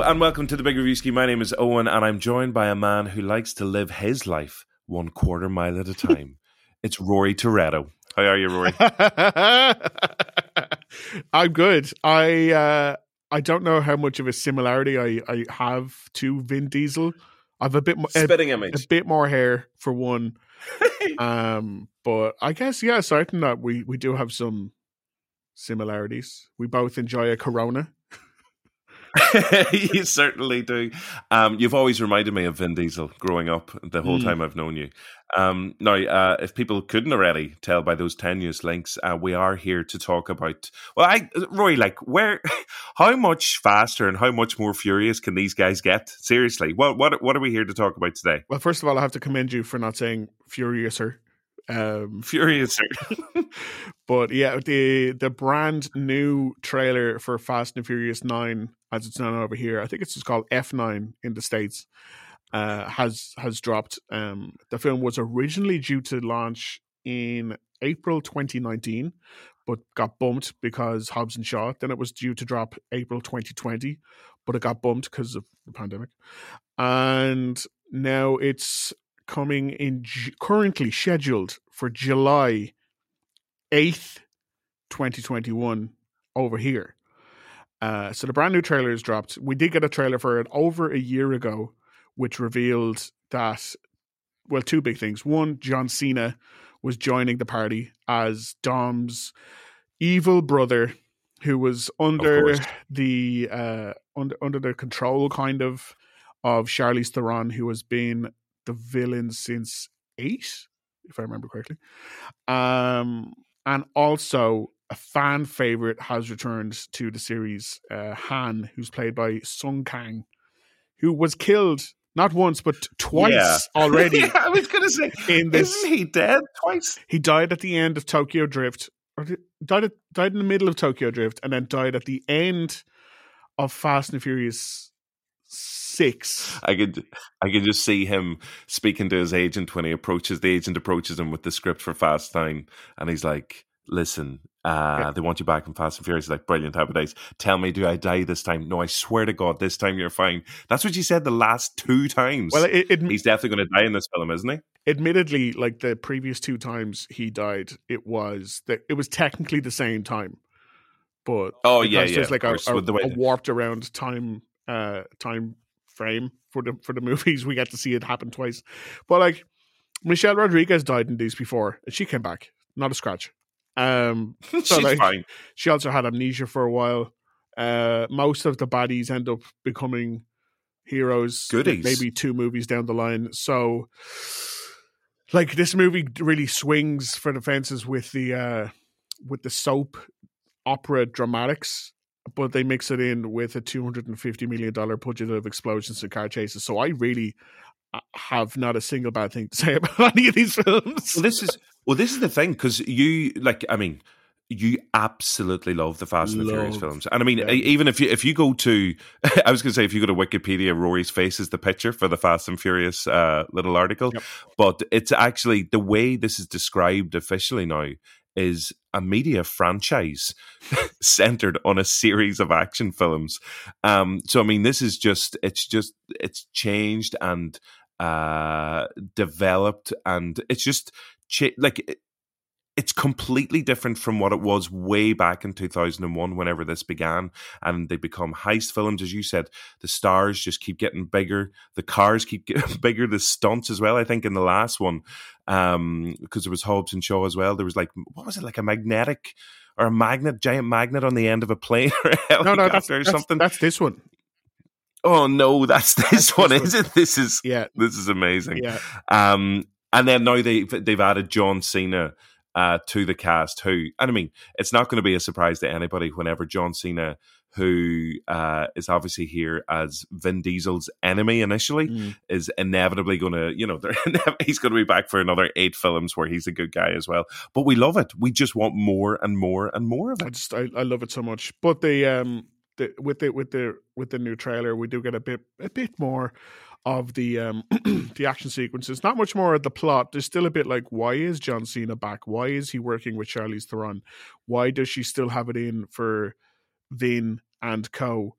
Hello and welcome to the Big Reviewski. My name is Owen and I'm joined by a man who likes to live his life one quarter mile at a time. it's Rory Toretto. How are you, Rory? I'm good. I uh, I don't know how much of a similarity I, I have to Vin Diesel. I've a bit more spitting a, image, a bit more hair for one. um, but I guess yeah, certain that we we do have some similarities. We both enjoy a Corona. you certainly do. Um, you've always reminded me of Vin Diesel growing up the whole mm. time I've known you. Um, now, uh, if people couldn't already tell by those tenuous links, uh, we are here to talk about. Well, I, Roy, like, where, how much faster and how much more furious can these guys get? Seriously, what, what, what are we here to talk about today? Well, first of all, I have to commend you for not saying furiouser. Um, Furiouser. but yeah, the the brand new trailer for Fast and Furious Nine as it's known over here. I think it's just called F9 in the States. Uh, has has dropped. Um, the film was originally due to launch in April 2019, but got bumped because Hobbs and Shaw. Then it was due to drop April 2020, but it got bumped because of the pandemic. And now it's coming in currently scheduled for July 8th, 2021 over here. Uh, so the brand new trailer is dropped. We did get a trailer for it over a year ago, which revealed that, well, two big things. One, John Cena was joining the party as Dom's evil brother, who was under the uh, under under the control kind of of Charlize Theron, who has been the villain since eight, if I remember correctly. Um, and also a fan favorite has returned to the series. Uh, Han, who's played by Sung Kang, who was killed not once but twice yeah. already. yeah, I was going to say, in this, isn't he dead twice? He died at the end of Tokyo Drift, or died at, died in the middle of Tokyo Drift, and then died at the end of Fast and Furious Six. I could I could just see him speaking to his agent when he approaches the agent approaches him with the script for Fast Nine, and he's like, "Listen, uh. They want you back in Fast and Furious. Like, brilliant, happy days. Tell me, do I die this time? No, I swear to God, this time you're fine. That's what you said the last two times. Well, it, it, he's definitely going to die in this film, isn't he? Admittedly, like the previous two times he died, it was that it was technically the same time, but oh yeah, yeah, like a, a, a, warped around time, uh, time frame for the for the movies. We get to see it happen twice, but like Michelle Rodriguez died in these before, and she came back, not a scratch. Um, so She's like, fine. She also had amnesia for a while. Uh, most of the baddies end up becoming heroes. Goodies. Maybe two movies down the line. So, like this movie really swings for the fences with the uh, with the soap opera dramatics, but they mix it in with a two hundred and fifty million dollar budget of explosions and car chases. So I really uh, have not a single bad thing to say about any of these films. Well, this is well, this is the thing because you like. I mean, you absolutely love the Fast and the Furious films, and I mean, yeah. even if you if you go to, I was going to say if you go to Wikipedia, Rory's face is the picture for the Fast and Furious uh, little article, yep. but it's actually the way this is described officially now is a media franchise centered on a series of action films. Um, so I mean, this is just it's just it's changed and uh, developed, and it's just cha- like it's completely different from what it was way back in 2001 whenever this began and they become heist films as you said. The stars just keep getting bigger. The cars keep getting bigger. The stunts as well i think in the last one um because there was Hobbs and Shaw as well there was like what was it like a magnetic or a magnet giant magnet on the end of a plane or a no no that's, or something that's this one Oh no, that's this that's one, this is it? This is yeah, this is amazing. Yeah. Um, and then now they they've added John Cena uh, to the cast. Who, and I mean, it's not going to be a surprise to anybody whenever John Cena, who uh, is obviously here as Vin Diesel's enemy initially, mm. is inevitably going to, you know, he's going to be back for another eight films where he's a good guy as well. But we love it. We just want more and more and more of it. I just I, I love it so much. But the um the with the with the with the new trailer, we do get a bit a bit more of the um the action sequences. Not much more of the plot. There's still a bit like why is John Cena back? Why is he working with Charlize Theron? Why does she still have it in for Vin and Co?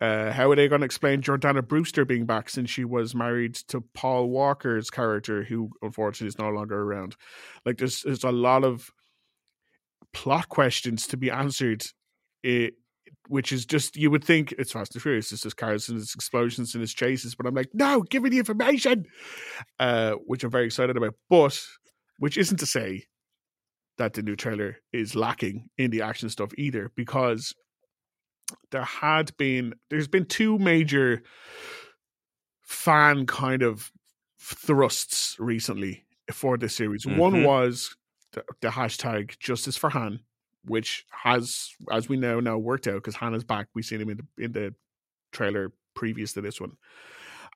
Uh, how are they going to explain Jordana Brewster being back since she was married to Paul Walker's character, who unfortunately is no longer around? Like, there's there's a lot of plot questions to be answered. It, which is just you would think it's Fast and Furious, it's just cars and it's explosions and it's chases, but I'm like, no, give me the information, uh, which I'm very excited about. But which isn't to say that the new trailer is lacking in the action stuff either, because there had been there's been two major fan kind of thrusts recently for this series. Mm-hmm. One was the, the, hashtag Justice for Han, which has, as we know now, worked out because Han is back. We've seen him in the in the trailer previous to this one,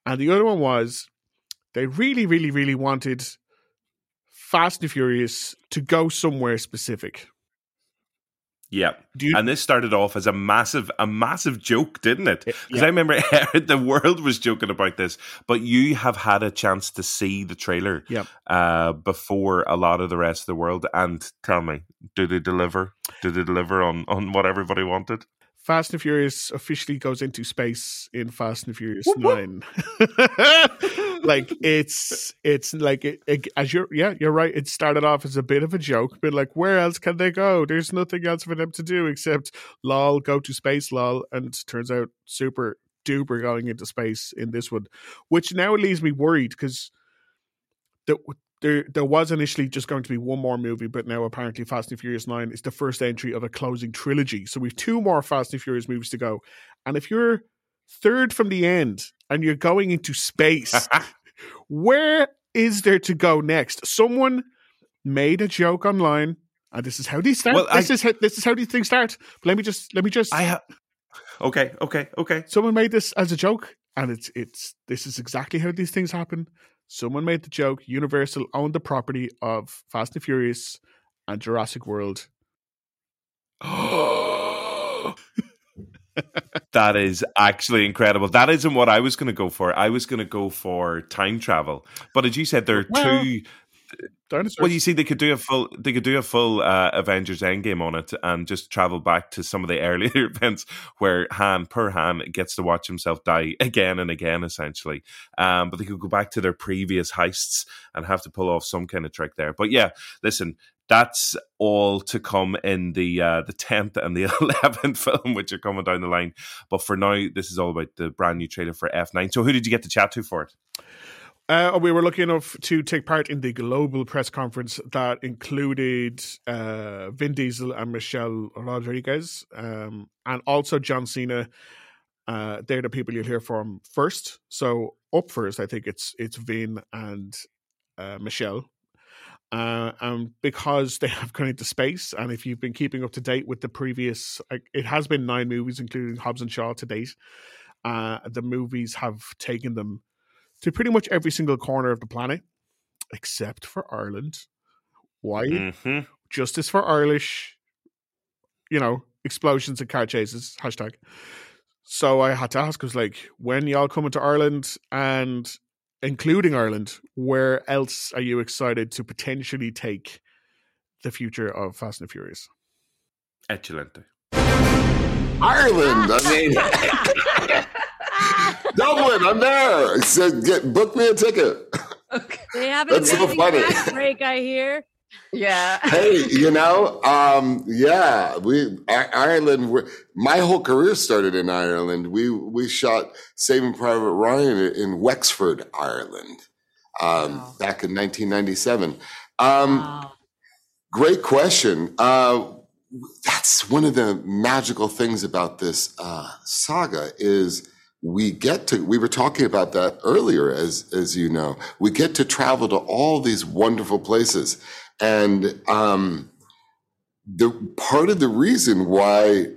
and the other one was they really, really, really wanted Fast and Furious to go somewhere specific. Yeah, you, and this started off as a massive, a massive joke, didn't it? Because yeah. I remember the world was joking about this, but you have had a chance to see the trailer, yeah. uh, before a lot of the rest of the world. And tell me, do they deliver? Do they deliver on on what everybody wanted? Fast and Furious officially goes into space in Fast and Furious whoop, Nine. like it's it's like it, it, as you're yeah you're right. It started off as a bit of a joke, but like where else can they go? There's nothing else for them to do except lol go to space lol, and turns out super duper going into space in this one, which now leaves me worried because the there there was initially just going to be one more movie, but now apparently Fast and Furious Nine is the first entry of a closing trilogy. So we've two more Fast and Furious movies to go. And if you're third from the end and you're going into space, where is there to go next? Someone made a joke online, and this is how these start. Well, this I, is how this is how these things start. But let me just let me just. I ha- okay, okay, okay. Someone made this as a joke, and it's it's this is exactly how these things happen. Someone made the joke Universal owned the property of Fast and Furious and Jurassic World. that is actually incredible. That isn't what I was going to go for. I was going to go for time travel. But as you said, there are well, two Dinosaurs. Well, you see, they could do a full, they could do a full uh, Avengers Endgame on it, and just travel back to some of the earlier events where Han, per Han, gets to watch himself die again and again, essentially. Um, but they could go back to their previous heists and have to pull off some kind of trick there. But yeah, listen, that's all to come in the uh, the tenth and the eleventh film, which are coming down the line. But for now, this is all about the brand new trailer for F nine. So, who did you get to chat to for it? Uh, we were lucky enough to take part in the global press conference that included uh, Vin Diesel and Michelle Rodriguez, um, and also John Cena. Uh, they're the people you'll hear from first. So up first, I think it's it's Vin and uh, Michelle, uh, and because they have gone into space, and if you've been keeping up to date with the previous, it has been nine movies, including Hobbs and Shaw to date. Uh, the movies have taken them to pretty much every single corner of the planet, except for Ireland. Why? Mm-hmm. Justice for Irish, you know, explosions and car chases, hashtag. So I had to ask, was like, when y'all coming to Ireland and including Ireland, where else are you excited to potentially take the future of Fast and Furious? Excelente. Ireland. I mean, Dublin, I'm there. He said, "Get book me a ticket." Okay. They have That's so funny. break, I hear. Yeah. hey, you know, um, yeah, we Ireland. My whole career started in Ireland. We we shot Saving Private Ryan in Wexford, Ireland, um, wow. back in 1997. Um, wow. Great question. Uh, that's one of the magical things about this uh, saga is we get to we were talking about that earlier as as you know. We get to travel to all these wonderful places. And um the part of the reason why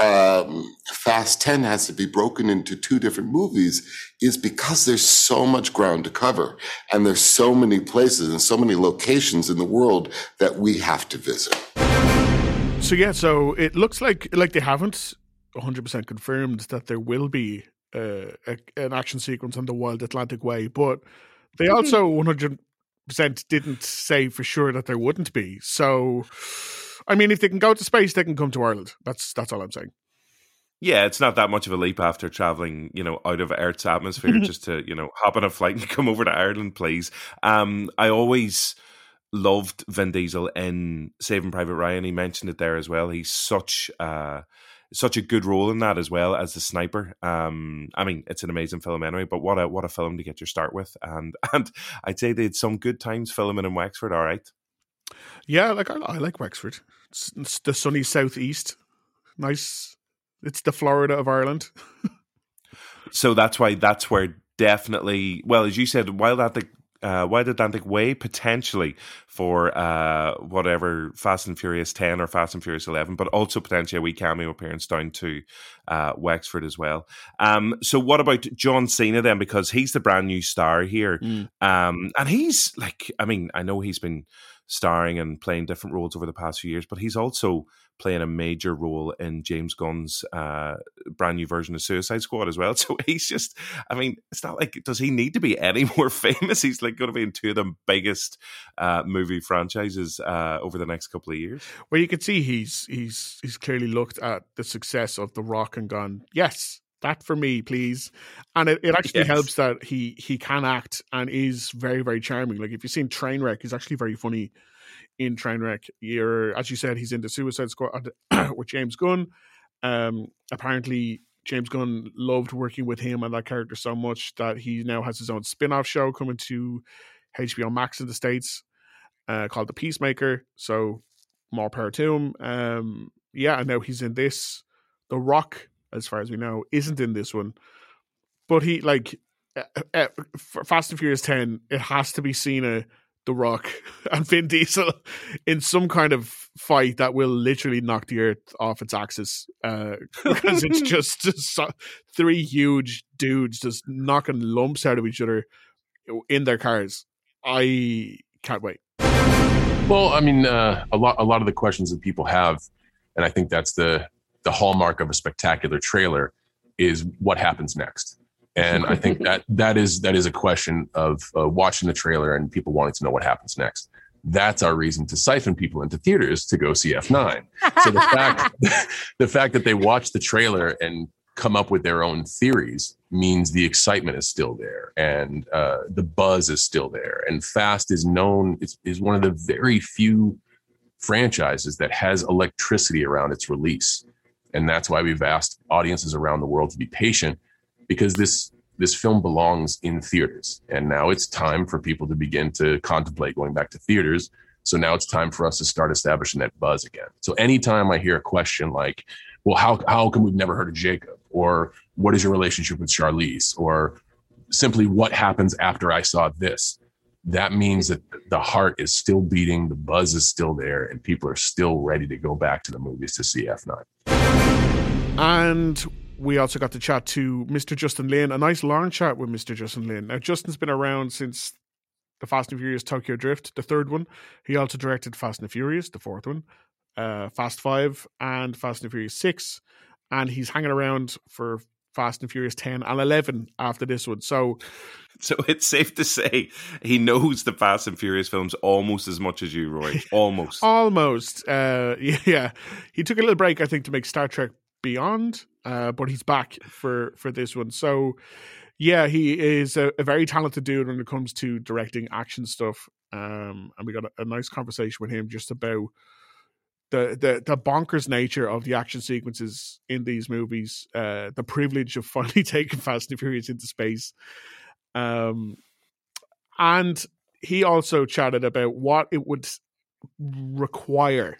um, Fast 10 has to be broken into two different movies is because there's so much ground to cover. And there's so many places and so many locations in the world that we have to visit. So yeah, so it looks like like they haven't 100% confirmed that there will be uh, a, an action sequence on the Wild Atlantic Way, but they mm-hmm. also 100% didn't say for sure that there wouldn't be. So, I mean, if they can go to space, they can come to Ireland. That's that's all I'm saying. Yeah, it's not that much of a leap after traveling, you know, out of Earth's atmosphere just to, you know, hop on a flight and come over to Ireland, please. Um, I always loved Vin Diesel in Saving Private Ryan. He mentioned it there as well. He's such uh such a good role in that as well as the sniper. Um, I mean, it's an amazing film anyway. But what a what a film to get your start with, and and I'd say they had some good times filming in Wexford. All right. Yeah, like I, I like Wexford. It's, it's the sunny southeast. Nice. It's the Florida of Ireland. so that's why that's where definitely. Well, as you said, while Wild Atlantic uh, Wild Atlantic Way potentially for uh, whatever Fast and Furious 10 or Fast and Furious 11, but also potentially a wee cameo appearance down to uh, Wexford as well. Um, so, what about John Cena then? Because he's the brand new star here. Mm. Um, and he's like, I mean, I know he's been starring and playing different roles over the past few years, but he's also playing a major role in James Gunn's uh, brand new version of Suicide Squad as well. So he's just, I mean, it's not like, does he need to be any more famous? He's like going to be in two of the biggest uh, movie franchises uh, over the next couple of years. Well, you can see he's he's he's clearly looked at the success of The Rock and gone, yes, that for me, please. And it, it actually yes. helps that he he can act and is very very charming. Like if you've seen Trainwreck, he's actually very funny in Trainwreck. You're, as you said, he's in the Suicide Squad with James Gunn. Um, apparently, James Gunn loved working with him and that character so much that he now has his own spin off show coming to HBO Max in the States uh, called The Peacemaker. So, more power to him. Um, yeah, and now he's in this. The Rock, as far as we know, isn't in this one. But he, like, uh, uh, Fast and Furious 10, it has to be Cena the Rock and Vin Diesel in some kind of fight that will literally knock the earth off its axis uh, because it's just, just three huge dudes just knocking lumps out of each other in their cars. I can't wait. Well, I mean, uh, a lot a lot of the questions that people have, and I think that's the the hallmark of a spectacular trailer, is what happens next and I think that that is that is a question of uh, watching the trailer and people wanting to know what happens next. That's our reason to siphon people into theaters to go see F9. So the fact the fact that they watch the trailer and come up with their own theories means the excitement is still there and uh, the buzz is still there. And Fast is known is, is one of the very few franchises that has electricity around its release. And that's why we've asked audiences around the world to be patient because this this film belongs in theaters. And now it's time for people to begin to contemplate going back to theaters. So now it's time for us to start establishing that buzz again. So anytime i hear a question like well how, how come we've never heard of jacob? or what is your relationship with charlize? or simply what happens after i saw this that means that the heart is still beating the buzz is still there and people are still ready to go back to the movies to see f9 and we also got to chat to Mr. Justin Lin, a nice long chat with Mr. Justin Lin. Now, Justin's been around since the Fast and Furious Tokyo Drift, the third one. He also directed Fast and Furious, the fourth one, uh, Fast Five, and Fast and Furious Six. And he's hanging around for Fast and Furious 10 and 11 after this one. So so it's safe to say he knows the Fast and Furious films almost as much as you, Roy. Almost. almost. Uh, yeah. He took a little break, I think, to make Star Trek Beyond, uh, but he's back for for this one. So yeah, he is a, a, very talented dude when it comes to directing action stuff. Um, and we got a, a, nice conversation with him just about the, the the bonkers nature of the action sequences in these movies, uh, the privilege of finally taking Fast and Furious into space, um, and he also chatted about what it would require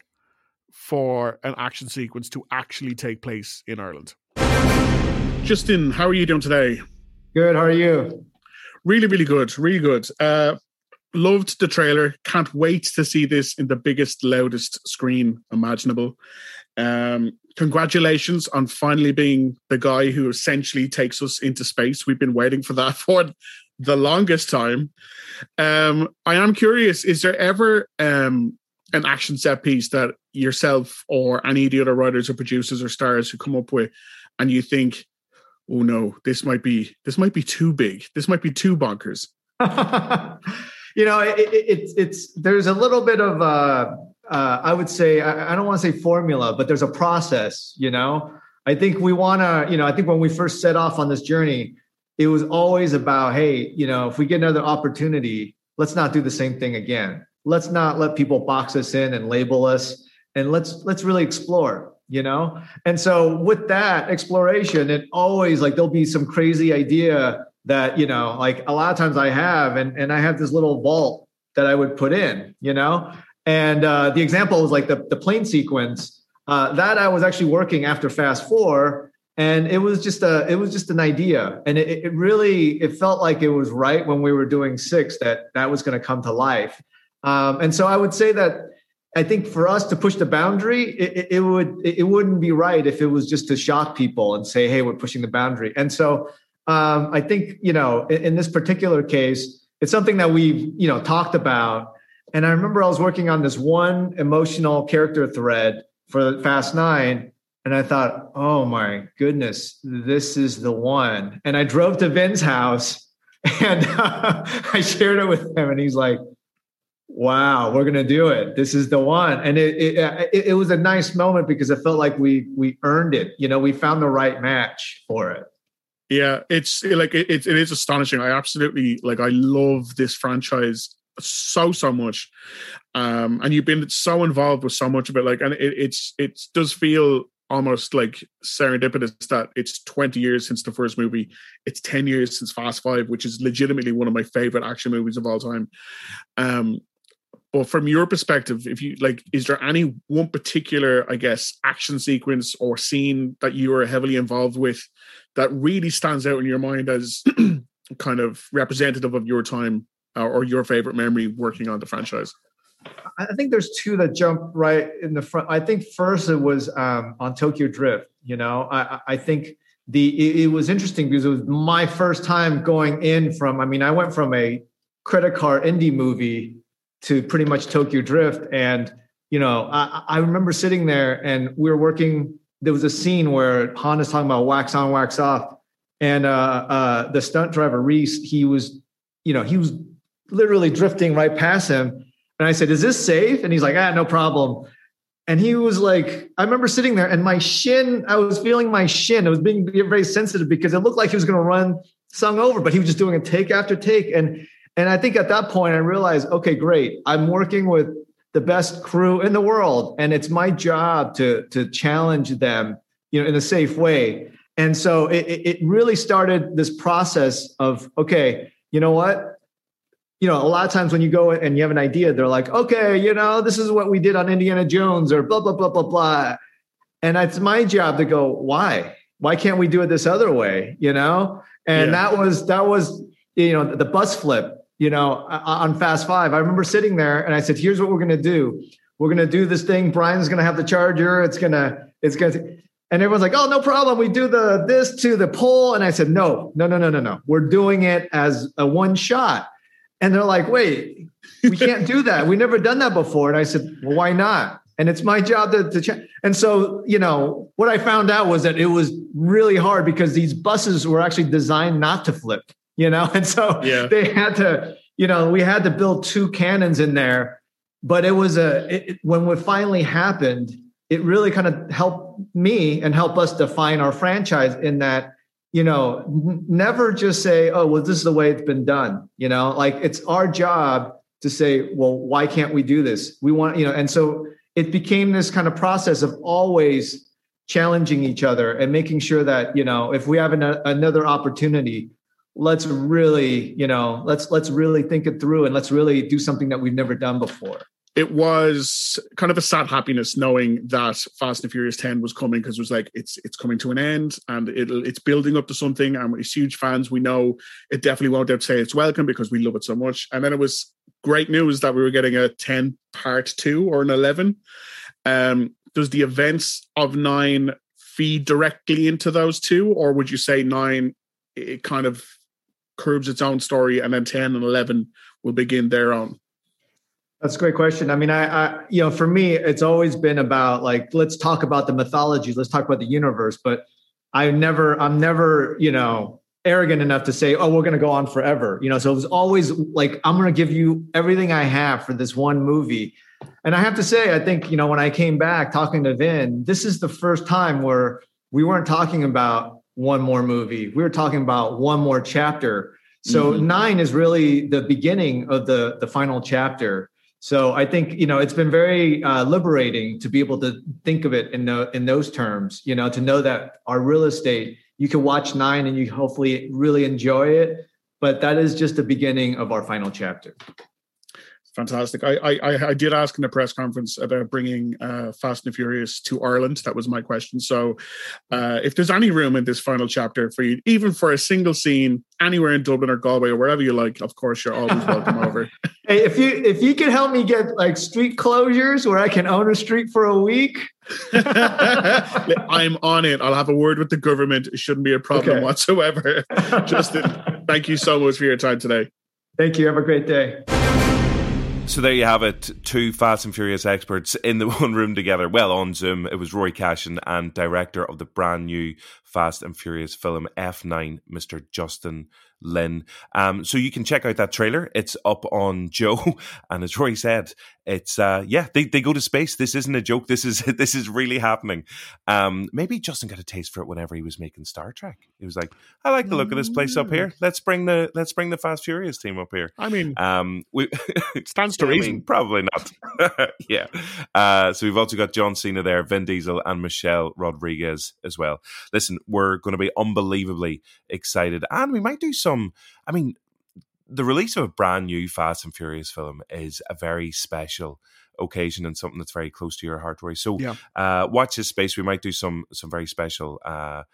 for an action sequence to actually take place in Ireland. Justin, how are you doing today? Good. How are you? Really, really good. Really good. Uh, loved the trailer. Can't wait to see this in the biggest, loudest screen imaginable. Um, congratulations on finally being the guy who essentially takes us into space. We've been waiting for that for the longest time. Um, I am curious: is there ever um, an action set piece that yourself or any of the other writers or producers or stars who come up with and you think oh no this might be this might be too big this might be too bonkers you know it, it, it's it's there's a little bit of uh, uh i would say I, I don't want to say formula but there's a process you know I think we want to, you know, I think when we first set off on this journey, it was always about, hey, you know, if we get another opportunity, let's not do the same thing again. Let's not let people box us in and label us, and let's let's really explore, you know. And so with that exploration, it always like there'll be some crazy idea that you know, like a lot of times I have, and and I have this little vault that I would put in, you know. And uh, the example was like the the plane sequence uh, that I was actually working after Fast Four, and it was just a it was just an idea, and it, it really it felt like it was right when we were doing six that that was going to come to life. Um, and so I would say that I think for us to push the boundary, it, it, would it wouldn't be right if it was just to shock people and say, "Hey, we're pushing the boundary." And so um, I think you know, in, in, this particular case, it's something that we've you know talked about. And I remember I was working on this one emotional character thread for Fast Nine. And I thought, oh my goodness, this is the one. And I drove to Vin's house and uh, I shared it with him, and he's like, wow, we're gonna do it. This is the one. And it, it, it, it was a nice moment because it felt like we we earned it. You know, we found the right match for it. Yeah, it's like it, it is astonishing. I absolutely like. I love this franchise so so much um and you've been so involved with so much of it like and it, it's it does feel almost like serendipitous that it's 20 years since the first movie it's 10 years since fast five which is legitimately one of my favorite action movies of all time um but from your perspective if you like is there any one particular i guess action sequence or scene that you are heavily involved with that really stands out in your mind as kind of representative of your time uh, or your favorite memory working on the franchise? I think there's two that jump right in the front. I think first it was um, on Tokyo Drift. You know, I, I think the it, it, was interesting because it was my first time going in from. I mean, I went from a credit card indie movie to pretty much Tokyo Drift, and you know, I, I remember sitting there and we were working. There was a scene where Honda's talking about wax on, wax off, and uh, uh, the stunt driver Rhys, he was, you know, he was literally drifting right past him. And I said, Is this safe? And he's like, Ah, no problem. And he was like, I remember sitting there and my shin, I was feeling my shin. I was being very sensitive because it looked like he was going to run sung over, but he was just doing a take after take. And and I think at that point I realized, okay, great. I'm working with the best crew in the world. And it's my job to to challenge them, you know, in a safe way. And so it, it really started this process of, okay, you know what? you know, a lot of times when you go and you have an idea, they're like, okay, you know, this is what we did on Indiana Jones or blah, blah, blah, blah, blah. And it's my job to go, why? Why can't we do it this other way? You know? And yeah. that was, that was, you know, the bus flip, you know, on Fast Five. I remember sitting there and I said, here's what we're going to do. We're going to do this thing. Brian's going to have the charger. It's going to, it's going to, and everyone's like, oh, no problem. We do the this to the pole. And I said, no, no, no, no, no, no. We're doing it as a one shot. And they're like, wait, we can't do that. We've never done that before. And I said, well, why not? And it's my job to, to check. And so, you know, what I found out was that it was really hard because these buses were actually designed not to flip, you know? And so yeah. they had to, you know, we had to build two cannons in there. But it was a, it, when it finally happened, it really kind of helped me and help us define our franchise in that you know, n- never just say, oh, well, this is the way it's been done. You know, like it's our job to say, well, why can't we do this? We want, you know, and so it became this kind of process of always challenging each other and making sure that, you know, if we have an, another opportunity, let's really, you know, let's let's really think it through and let's really do something that we've never done before. It was kind of a sad happiness knowing that Fast and Furious 10 was coming because it was like it's it's coming to an end and it'll it's building up to something and we're huge fans. We know it definitely won't say it's welcome because we love it so much. And then it was great news that we were getting a 10 part 2 or an 11 um does the events of 9 feed directly into those two or would you say 9 it kind of curbs its own story and then 10 and 11 will begin their own that's a great question. I mean, I, I, you know, for me, it's always been about like, let's talk about the mythology, let's talk about the universe. But I never, I'm never, you know, arrogant enough to say, oh, we're going to go on forever. You know, so it was always like, I'm going to give you everything I have for this one movie. And I have to say, I think, you know, when I came back talking to Vin, this is the first time where we weren't talking about one more movie. We were talking about one more chapter. So mm-hmm. nine is really the beginning of the the final chapter. So I think you know it's been very uh, liberating to be able to think of it in the, in those terms. You know, to know that our real estate, you can watch nine and you hopefully really enjoy it. But that is just the beginning of our final chapter fantastic. I, I I did ask in a press conference about bringing uh, Fast and Furious to Ireland. That was my question. So, uh, if there's any room in this final chapter for you, even for a single scene anywhere in Dublin or Galway or wherever you like, of course you're always welcome over. Hey, if you if you can help me get like street closures where I can own a street for a week. I'm on it. I'll have a word with the government. It shouldn't be a problem okay. whatsoever. Justin, thank you so much for your time today. Thank you. Have a great day. So there you have it. Two Fast and Furious experts in the one room together. Well, on Zoom, it was Rory Cashin and director of the brand new Fast and Furious film F9, Mr. Justin Lin. Um, so you can check out that trailer. It's up on Joe, and as Roy said, it's uh, yeah, they, they go to space. This isn't a joke. This is this is really happening. Um, maybe Justin got a taste for it whenever he was making Star Trek. He was like, I like the look of this place up here. Let's bring the let's bring the Fast Furious team up here. I mean, um, we stands to reason. Mean, probably not. yeah. Uh, so we've also got John Cena there, Vin Diesel, and Michelle Rodriguez as well. Listen, we're going to be unbelievably excited, and we might do some. I mean, the release of a brand new Fast and Furious film is a very special occasion and something that's very close to your heart, Roy. So, yeah. uh, watch this space. We might do some some very special. Uh,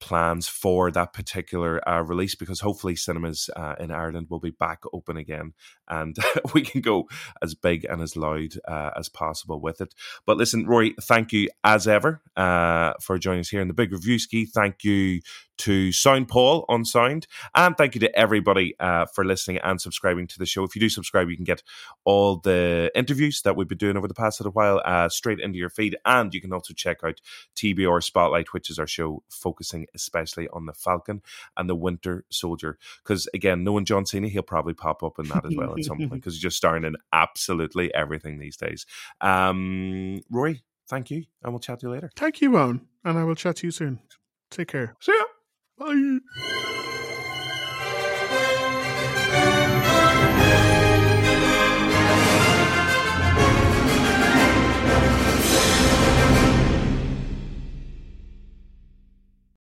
plans for that particular uh, release because hopefully cinemas uh, in Ireland will be back open again and we can go as big and as loud uh, as possible with it. But listen, Roy, thank you as ever uh, for joining us here in the Big Reviewski. Thank you to Sound Paul on Sound. And thank you to everybody uh, for listening and subscribing to the show. If you do subscribe, you can get all the interviews that we've been doing over the past little while uh, straight into your feed. And you can also check out TBR Spotlight, which is our show focusing especially on the Falcon and the Winter Soldier. Because again, knowing John Cena, he'll probably pop up in that as well at some point because he's just starring in absolutely everything these days. Um, Rory, thank you, and we'll chat to you later. Thank you, Owen, and I will chat to you soon. Take care. See ya. 哎。